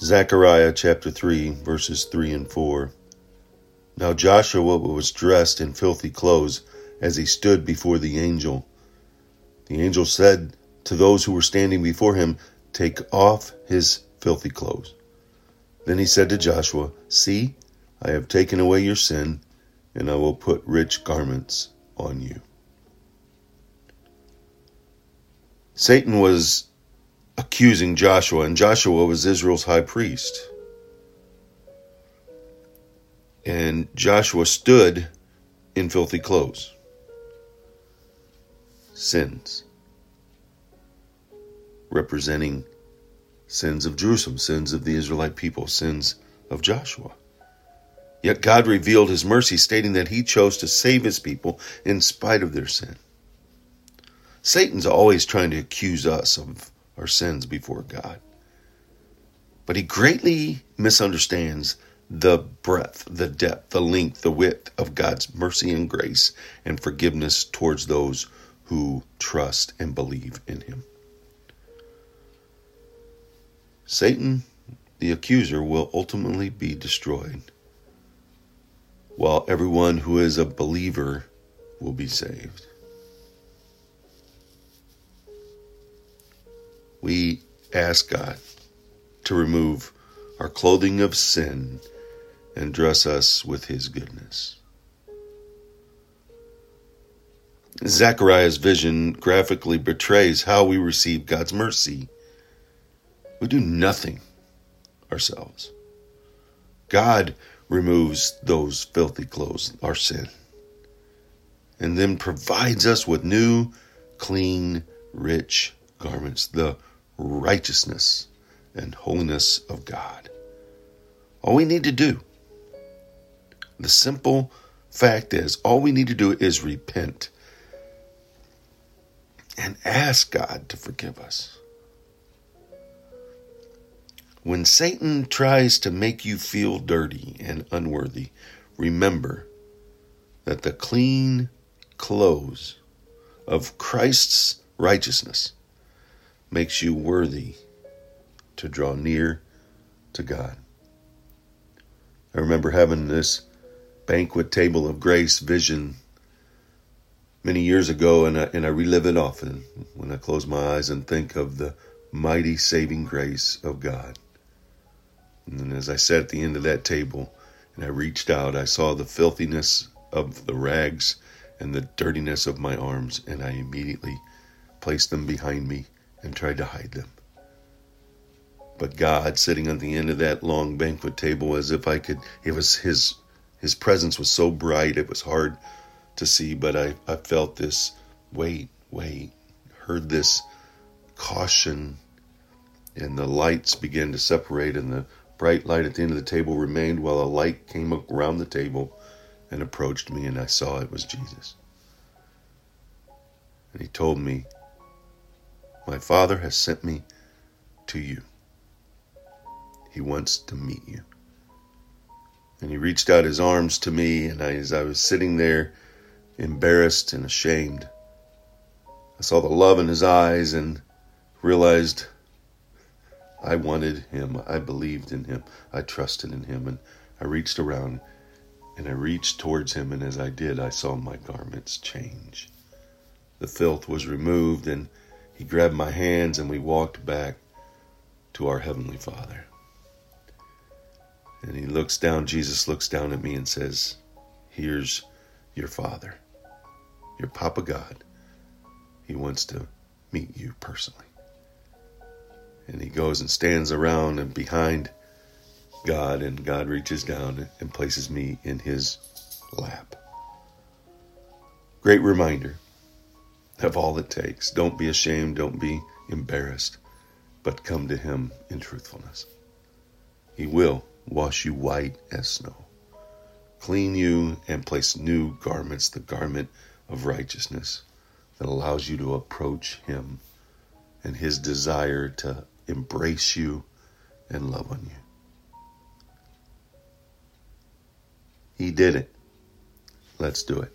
Zechariah chapter 3, verses 3 and 4. Now Joshua was dressed in filthy clothes as he stood before the angel. The angel said to those who were standing before him, Take off his filthy clothes. Then he said to Joshua, See, I have taken away your sin, and I will put rich garments on you. Satan was accusing Joshua, and Joshua was Israel's high priest. And Joshua stood in filthy clothes. Sins. Representing sins of Jerusalem, sins of the Israelite people, sins of Joshua. Yet God revealed his mercy, stating that he chose to save his people in spite of their sin. Satan's always trying to accuse us of our sins before God. But he greatly misunderstands the breadth, the depth, the length, the width of God's mercy and grace and forgiveness towards those who trust and believe in him. Satan, the accuser, will ultimately be destroyed, while everyone who is a believer will be saved. We ask God to remove our clothing of sin and dress us with his goodness. Zechariah's vision graphically betrays how we receive God's mercy. We do nothing ourselves. God removes those filthy clothes, our sin, and then provides us with new, clean, rich garments, the righteousness and holiness of God. All we need to do, the simple fact is, all we need to do is repent and ask God to forgive us. When Satan tries to make you feel dirty and unworthy, remember that the clean clothes of Christ's righteousness makes you worthy to draw near to God. I remember having this banquet table of grace vision many years ago, and I, and I relive it often when I close my eyes and think of the mighty saving grace of God. And as I sat at the end of that table and I reached out, I saw the filthiness of the rags and the dirtiness of my arms, and I immediately placed them behind me and tried to hide them. But God, sitting on the end of that long banquet table, as if I could, it was His, His presence was so bright, it was hard to see, but I, I felt this wait, wait, heard this caution, and the lights began to separate, and the bright light at the end of the table remained while a light came around the table and approached me, and I saw it was Jesus. And he told me, my Father has sent me to you. He wants to meet you. And he reached out his arms to me, and I, as I was sitting there, embarrassed and ashamed, I saw the love in his eyes and realized I wanted him. I believed in him. I trusted in him. And I reached around and I reached towards him, and as I did, I saw my garments change. The filth was removed, and he grabbed my hands and we walked back to our Heavenly Father. And he looks down, Jesus looks down at me and says, Here's your Father, your Papa God. He wants to meet you personally. And he goes and stands around and behind God, and God reaches down and places me in his lap. Great reminder have all it takes. Don't be ashamed. Don't be embarrassed, but come to Him in truthfulness. He will wash you white as snow, clean you, and place new garments, the garment of righteousness that allows you to approach Him and His desire to embrace you and love on you. He did it. Let's do it.